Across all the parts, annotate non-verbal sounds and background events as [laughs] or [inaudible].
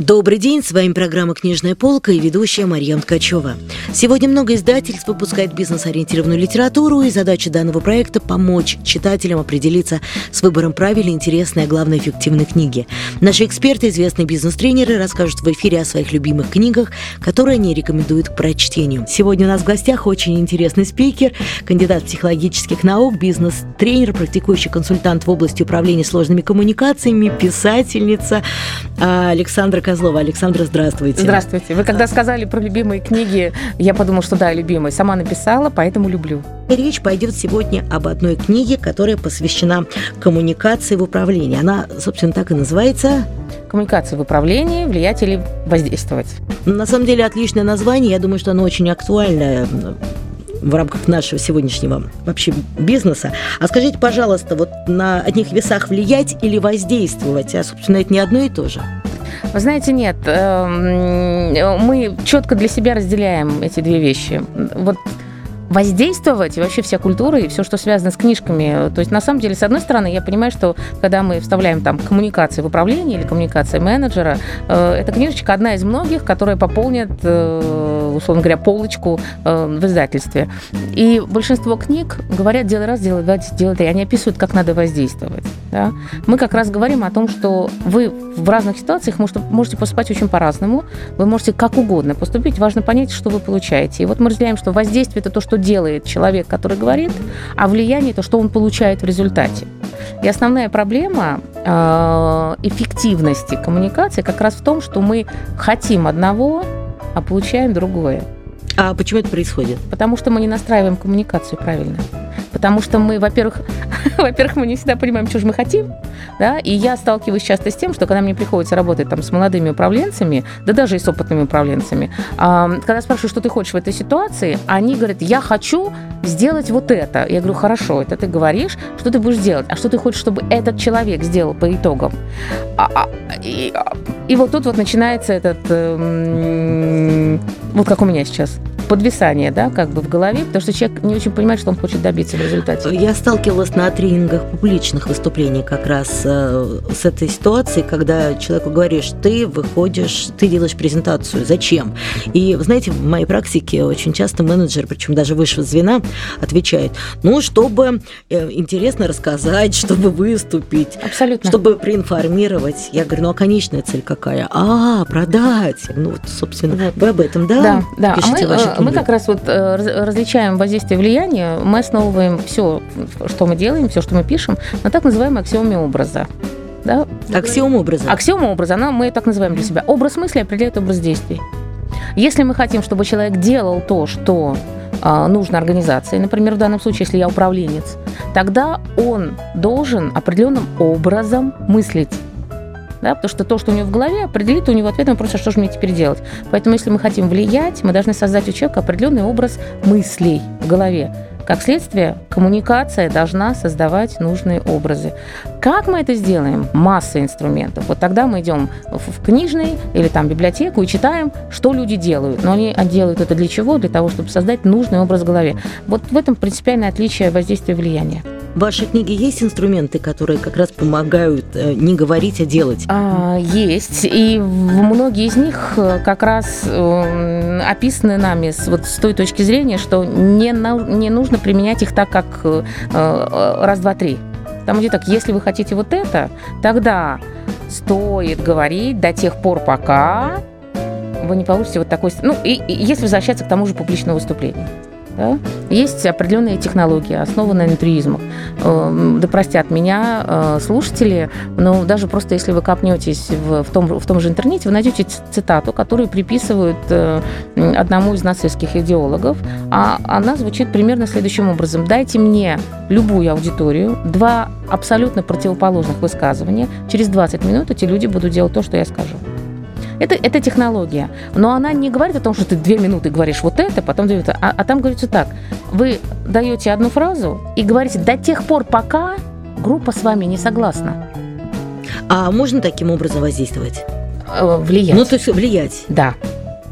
Добрый день, с вами программа «Книжная полка» и ведущая Марьям Ткачева. Сегодня много издательств выпускает бизнес-ориентированную литературу, и задача данного проекта – помочь читателям определиться с выбором правильной, интересной, а главное, эффективной книги. Наши эксперты, известные бизнес-тренеры, расскажут в эфире о своих любимых книгах, которые они рекомендуют к прочтению. Сегодня у нас в гостях очень интересный спикер, кандидат психологических наук, бизнес-тренер, практикующий консультант в области управления сложными коммуникациями, писательница а, Александра Козлова. Александра, здравствуйте. Здравствуйте. Вы когда сказали про любимые книги, я подумала, что да, любимые. Сама написала, поэтому люблю. Речь пойдет сегодня об одной книге, которая посвящена коммуникации в управлении. Она, собственно, так и называется коммуникации в управлении, влиять или воздействовать. На самом деле отличное название, я думаю, что оно очень актуальное в рамках нашего сегодняшнего вообще бизнеса. А скажите, пожалуйста, вот на одних весах влиять или воздействовать, а, собственно, это не одно и то же? Вы знаете, нет, эм, мы четко для себя разделяем эти две вещи. Вот воздействовать вообще вся культура и все, что связано с книжками. То есть, на самом деле, с одной стороны, я понимаю, что когда мы вставляем там коммуникации в управлении или коммуникации менеджера, э, эта книжечка одна из многих, которая пополнит, э, условно говоря, полочку э, в издательстве. И большинство книг говорят «делай раз, делай два, делай три». Они описывают, как надо воздействовать. Да? Мы как раз говорим о том, что вы в разных ситуациях можете, можете поступать очень по-разному, вы можете как угодно поступить, важно понять, что вы получаете. И вот мы разделяем, что воздействие – это то, что делает человек, который говорит, а влияние – то, что он получает в результате. И основная проблема э, эффективности коммуникации как раз в том, что мы хотим одного, а получаем другое. А почему это происходит? Потому что мы не настраиваем коммуникацию правильно потому что мы, во-первых, [laughs] во-первых, мы не всегда понимаем, что же мы хотим, да, и я сталкиваюсь часто с тем, что когда мне приходится работать там с молодыми управленцами, да даже и с опытными управленцами, э, когда спрашиваю, что ты хочешь в этой ситуации, они говорят, я хочу сделать вот это. Я говорю, хорошо, это ты говоришь, что ты будешь делать, а что ты хочешь, чтобы этот человек сделал по итогам? А, а, и, и вот тут вот начинается этот, э, вот как у меня сейчас, подвисание, да, как бы в голове, потому что человек не очень понимает, что он хочет добиться в результате. Я сталкивалась на тренингах публичных выступлений как раз э, с этой ситуацией, когда человеку говоришь, ты выходишь, ты делаешь презентацию, зачем? И, знаете, в моей практике очень часто менеджер, причем даже высшего звена, отвечает, ну, чтобы э, интересно рассказать, чтобы выступить, Абсолютно. чтобы проинформировать. Я говорю, ну, а конечная цель какая? А, продать. Ну, вот, собственно, вы об этом, да? Да, да. Пишите а мы, мы как раз вот э, различаем воздействие и влияние, мы основываем все, что мы делаем, все, что мы пишем, на так называемой аксиоме образа. Да? Аксиома образа. Аксиома образа, она, мы так называем для себя. Образ мысли определяет образ действий. Если мы хотим, чтобы человек делал то, что э, нужно организации, например, в данном случае, если я управленец, тогда он должен определенным образом мыслить да, потому что то, что у него в голове, определит у него ответ на вопрос, а что же мне теперь делать. Поэтому, если мы хотим влиять, мы должны создать у человека определенный образ мыслей в голове. Как следствие, коммуникация должна создавать нужные образы. Как мы это сделаем? Масса инструментов. Вот тогда мы идем в книжный или там библиотеку и читаем, что люди делают. Но они делают это для чего? Для того, чтобы создать нужный образ в голове. Вот в этом принципиальное отличие воздействия влияния. В вашей книге есть инструменты, которые как раз помогают э, не говорить, а делать? А, есть. И многие из них э, как раз э, описаны нами с, вот, с той точки зрения, что не, на, не нужно применять их так, как э раз, два, три. Там где так, если вы хотите вот это, тогда стоит говорить до тех пор, пока вы не получите вот такой... Ну, и, и если возвращаться к тому же публичному выступлению. Да? Есть определенные технологии, основанные на трюизмах. Эм, да простят меня э, слушатели, но даже просто если вы копнетесь в, том, в том же интернете, вы найдете цитату, которую приписывают э, одному из нацистских идеологов, а она звучит примерно следующим образом. Дайте мне любую аудиторию, два абсолютно противоположных высказывания, через 20 минут эти люди будут делать то, что я скажу. Это, это технология. Но она не говорит о том, что ты две минуты говоришь вот это, потом две минуты. А, а там говорится так. Вы даете одну фразу и говорите до тех пор, пока группа с вами не согласна. А можно таким образом воздействовать? Э, влиять. Ну, то есть влиять. Да.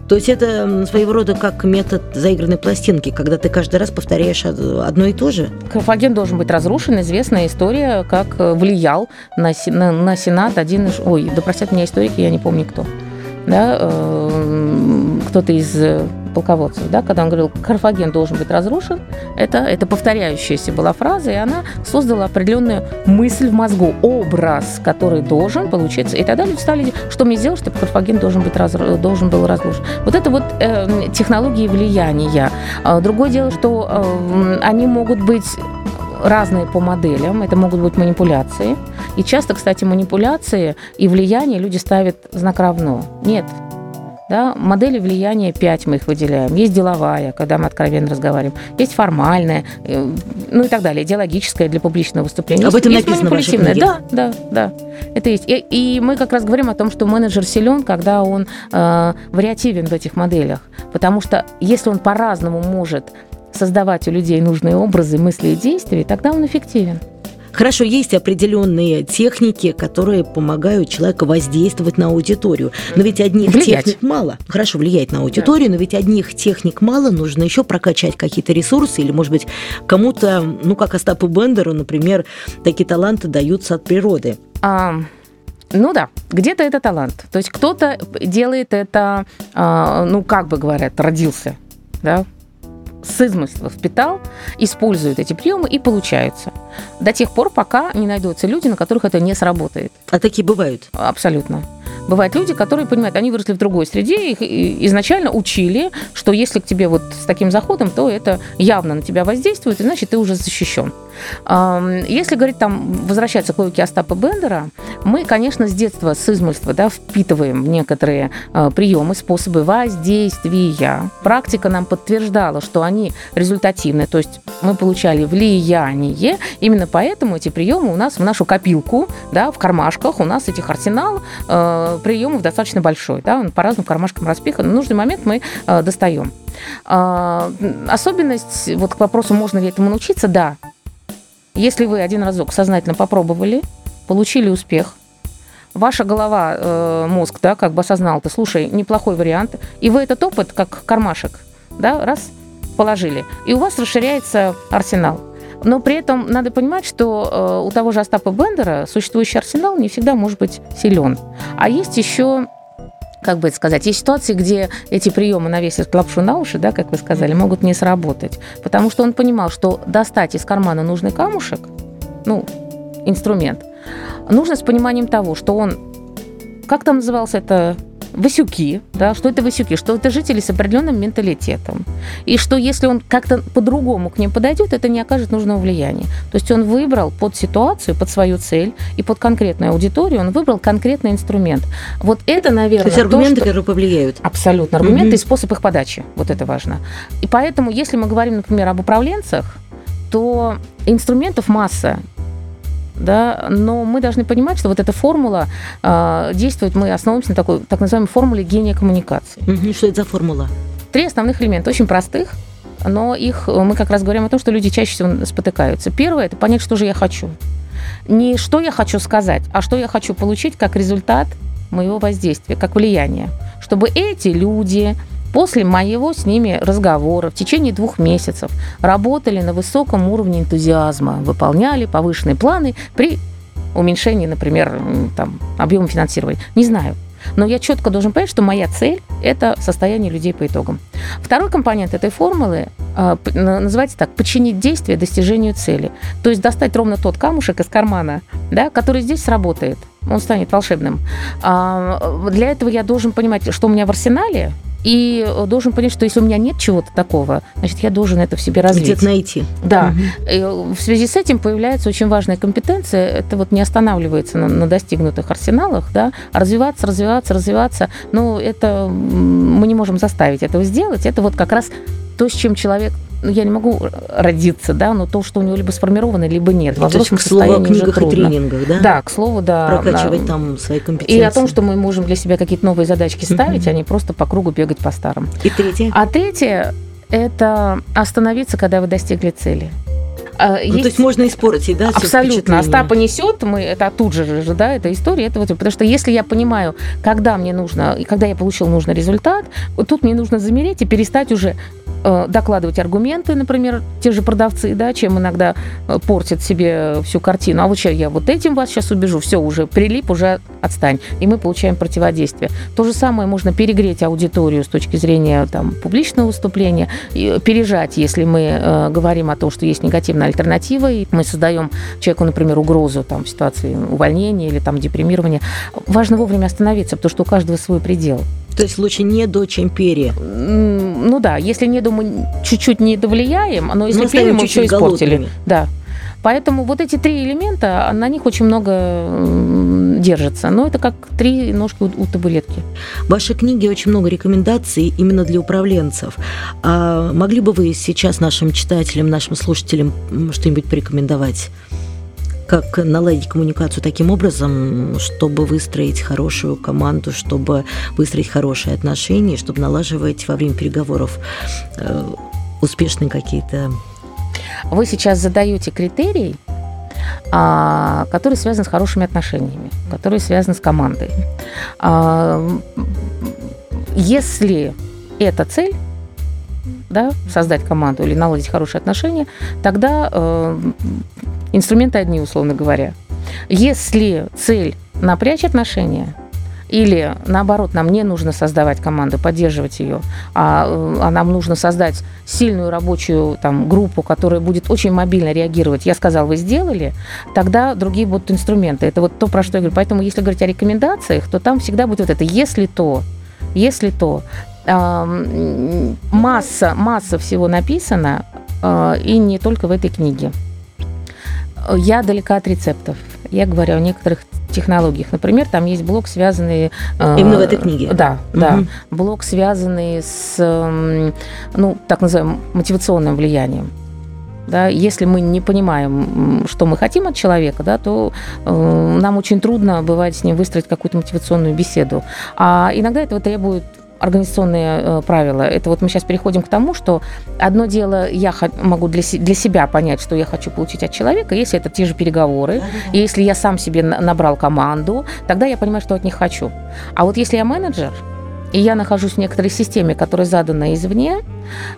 То есть это своего рода как метод заигранной пластинки, когда ты каждый раз повторяешь одно и то же? Карфаген должен быть разрушен. Известная история, как влиял на, на, на Сенат один... Ой, да простят меня историки, я не помню кто. Да, э, кто-то из полководцев, да, когда он говорил, Карфаген должен быть разрушен, это, это повторяющаяся была фраза, и она создала определенную мысль в мозгу, образ, который должен получиться. И тогда люди стали, что мне сделать, чтобы Карфаген должен, быть раз, должен был разрушен. Вот это вот э, технологии влияния. А, другое дело, что э, они могут быть разные по моделям, это могут быть манипуляции. И часто, кстати, манипуляции и влияние люди ставят знак равно. Нет, да? Модели влияния 5 мы их выделяем. Есть деловая, когда мы откровенно разговариваем. Есть формальная, э, ну и так далее, идеологическая для публичного выступления. Об этом есть написано в Да, да, да. Это есть. И, и мы как раз говорим о том, что менеджер силен, когда он э, вариативен в этих моделях. Потому что если он по-разному может создавать у людей нужные образы, мысли и действия, тогда он эффективен. Хорошо, есть определенные техники, которые помогают человеку воздействовать на аудиторию. Но ведь одних влиять. техник мало. Хорошо, влиять на аудиторию, да. но ведь одних техник мало. Нужно еще прокачать какие-то ресурсы. Или, может быть, кому-то, ну, как Остапу Бендеру, например, такие таланты даются от природы. А... Ну да, где-то это талант. То есть кто-то делает это, а, ну как бы говорят, родился, да, с измысла впитал, используют эти приемы и получаются. До тех пор, пока не найдутся люди, на которых это не сработает. А такие бывают? Абсолютно. Бывают люди, которые понимают, они выросли в другой среде, их изначально учили, что если к тебе вот с таким заходом, то это явно на тебя воздействует, и значит ты уже защищен. Если говорить там, возвращаться к логике Остапа Бендера, мы, конечно, с детства, с измольства, да, впитываем некоторые а, приемы, способы воздействия. Практика нам подтверждала, что они результативны, то есть мы получали влияние, именно поэтому эти приемы у нас в нашу копилку, да, в кармашках, у нас этих арсенал э, приемов достаточно большой, да, он по разным кармашкам распихан, в нужный момент мы э, достаем. Э, особенность, вот к вопросу, можно ли этому научиться, да, если вы один разок сознательно попробовали, получили успех, ваша голова, э, мозг, да, как бы осознал, ты, слушай, неплохой вариант, и вы этот опыт, как кармашек, да, раз, положили, и у вас расширяется арсенал. Но при этом надо понимать, что э, у того же Остапа Бендера существующий арсенал не всегда может быть силен. А есть еще как бы это сказать, есть ситуации, где эти приемы навесят лапшу на уши, да, как вы сказали, могут не сработать. Потому что он понимал, что достать из кармана нужный камушек, ну, инструмент, нужно с пониманием того, что он, как там назывался это Васюки, да, что это Васюки, что это жители с определенным менталитетом. И что если он как-то по-другому к ним подойдет, это не окажет нужного влияния. То есть он выбрал под ситуацию, под свою цель и под конкретную аудиторию, он выбрал конкретный инструмент. Вот это, наверное... То есть аргументы, то, что... которые повлияют. Абсолютно. Аргументы угу. и способ их подачи. Вот это важно. И поэтому, если мы говорим, например, об управленцах, то инструментов масса да, но мы должны понимать, что вот эта формула э, действует, мы основываемся на такой так называемой формуле гения коммуникации. Угу, что это за формула? Три основных элемента, очень простых, но их мы как раз говорим о том, что люди чаще всего спотыкаются. Первое – это понять, что же я хочу. Не что я хочу сказать, а что я хочу получить как результат моего воздействия, как влияние. Чтобы эти люди, После моего с ними разговора в течение двух месяцев работали на высоком уровне энтузиазма, выполняли повышенные планы при уменьшении, например, там, объема финансирования. Не знаю. Но я четко должен понять, что моя цель – это состояние людей по итогам. Второй компонент этой формулы э, называется так – подчинить действие достижению цели. То есть достать ровно тот камушек из кармана, да, который здесь сработает. Он станет волшебным. А, для этого я должен понимать, что у меня в арсенале, и должен понять, что если у меня нет чего-то такого, значит, я должен это в себе развить. Где-то найти. Да. Угу. В связи с этим появляется очень важная компетенция. Это вот не останавливается на, на достигнутых арсеналах, да, а развиваться, развиваться, развиваться. Но это мы не можем заставить этого сделать. Это вот как раз то, с чем человек ну, я не могу родиться, да, но то, что у него либо сформировано, либо нет. Во взрослом к слову, о книгах и тренингах, да? Да, к слову, да. Прокачивать там свои компетенции. И о том, что мы можем для себя какие-то новые задачки ставить, а не просто по кругу бегать по старым. И третье? А третье – это остановиться, когда вы достигли цели. А, ну, есть... То есть можно испортить, да? Абсолютно. Остапа несет, мы это тут же, да, эта история. Это вот, потому что если я понимаю, когда мне нужно, когда я получил нужный результат, тут мне нужно замереть и перестать уже докладывать аргументы, например, те же продавцы, да, чем иногда э, портят себе всю картину. А вот сейчас я вот этим вас сейчас убежу, все, уже прилип, уже отстань. И мы получаем противодействие. То же самое можно перегреть аудиторию с точки зрения там, публичного выступления, пережать, если мы э, говорим о том, что есть негативная альтернатива, и мы создаем человеку, например, угрозу там, в ситуации увольнения или там, депримирования. Важно вовремя остановиться, потому что у каждого свой предел. То есть лучше не до, чем пере. Ну да, если не мы чуть-чуть не довлияем, но если ну, пере мы все испортили. Да. Поэтому вот эти три элемента, на них очень много держится. Но это как три ножки у, у табуретки. В вашей книге очень много рекомендаций именно для управленцев. А могли бы вы сейчас нашим читателям, нашим слушателям что-нибудь порекомендовать? Как наладить коммуникацию таким образом, чтобы выстроить хорошую команду, чтобы выстроить хорошие отношения, чтобы налаживать во время переговоров э, успешные какие-то. Вы сейчас задаете критерий, а, который связан с хорошими отношениями, который связан с командой. А, если эта цель, да, создать команду или наладить хорошие отношения, тогда э, Инструменты одни, условно говоря. Если цель напрячь отношения, или наоборот, нам не нужно создавать команду, поддерживать ее, а, а нам нужно создать сильную рабочую там, группу, которая будет очень мобильно реагировать. Я сказал, вы сделали, тогда другие будут инструменты. Это вот то, про что я говорю. Поэтому, если говорить о рекомендациях, то там всегда будет вот это «если то», «если то». Масса, масса всего написано, а, и не только в этой книге. Я далека от рецептов. Я говорю о некоторых технологиях. Например, там есть блок, связанный... Э, Именно в этой книге? Да, угу. да. Блок, связанный с, ну, так называемым мотивационным влиянием. Да, если мы не понимаем, что мы хотим от человека, да, то э, нам очень трудно бывает с ним выстроить какую-то мотивационную беседу. А иногда этого требует организационные э, правила. Это вот мы сейчас переходим к тому, что одно дело я могу для, для себя понять, что я хочу получить от человека, если это те же переговоры, и если я сам себе набрал команду, тогда я понимаю, что от них хочу. А вот если я менеджер, и я нахожусь в некоторой системе, которая задана извне,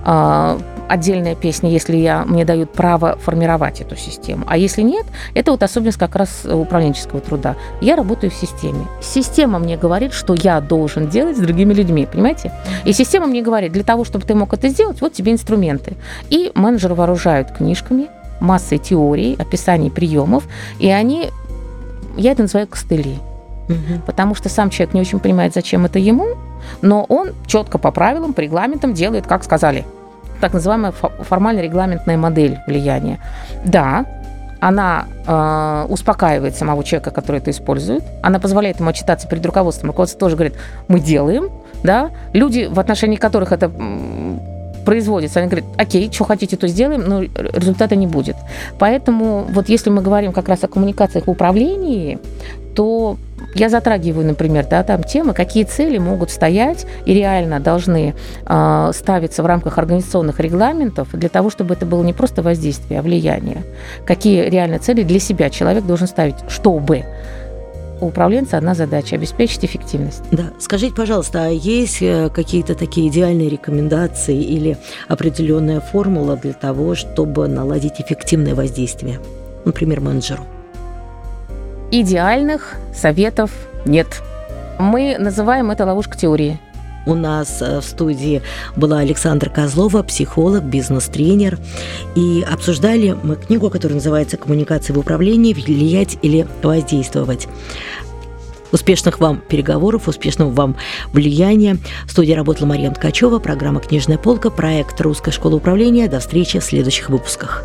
а, отдельная песня, если я, мне дают право формировать эту систему. А если нет, это вот особенность как раз управленческого труда. Я работаю в системе. Система мне говорит, что я должен делать с другими людьми, понимаете? И система мне говорит, для того, чтобы ты мог это сделать, вот тебе инструменты. И менеджеры вооружают книжками, массой теорий, описаний приемов, и они, я это называю костыли. Угу. Потому что сам человек не очень понимает, зачем это ему, но он четко по правилам, по регламентам делает, как сказали так называемая формально-регламентная модель влияния. Да, она э, успокаивает самого человека, который это использует, она позволяет ему отчитаться перед руководством. Руководство тоже говорит, мы делаем, да, люди, в отношении которых это производится, они говорят, окей, что хотите, то сделаем, но результата не будет. Поэтому вот если мы говорим как раз о коммуникациях в управлении, то я затрагиваю, например, да, там темы, какие цели могут стоять и реально должны э, ставиться в рамках организационных регламентов для того, чтобы это было не просто воздействие, а влияние. Какие реально цели для себя человек должен ставить, чтобы у управленца одна задача – обеспечить эффективность. Да. Скажите, пожалуйста, а есть э, какие-то такие идеальные рекомендации или определенная формула для того, чтобы наладить эффективное воздействие, например, менеджеру? Идеальных советов нет. Мы называем это ловушка теории. У нас э, в студии была Александра Козлова, психолог, бизнес-тренер. И обсуждали мы книгу, которая называется «Коммуникация в управлении. Влиять или воздействовать». Успешных вам переговоров, успешного вам влияния. В студии работала Мария Ткачева, программа «Книжная полка», проект «Русская школа управления». До встречи в следующих выпусках.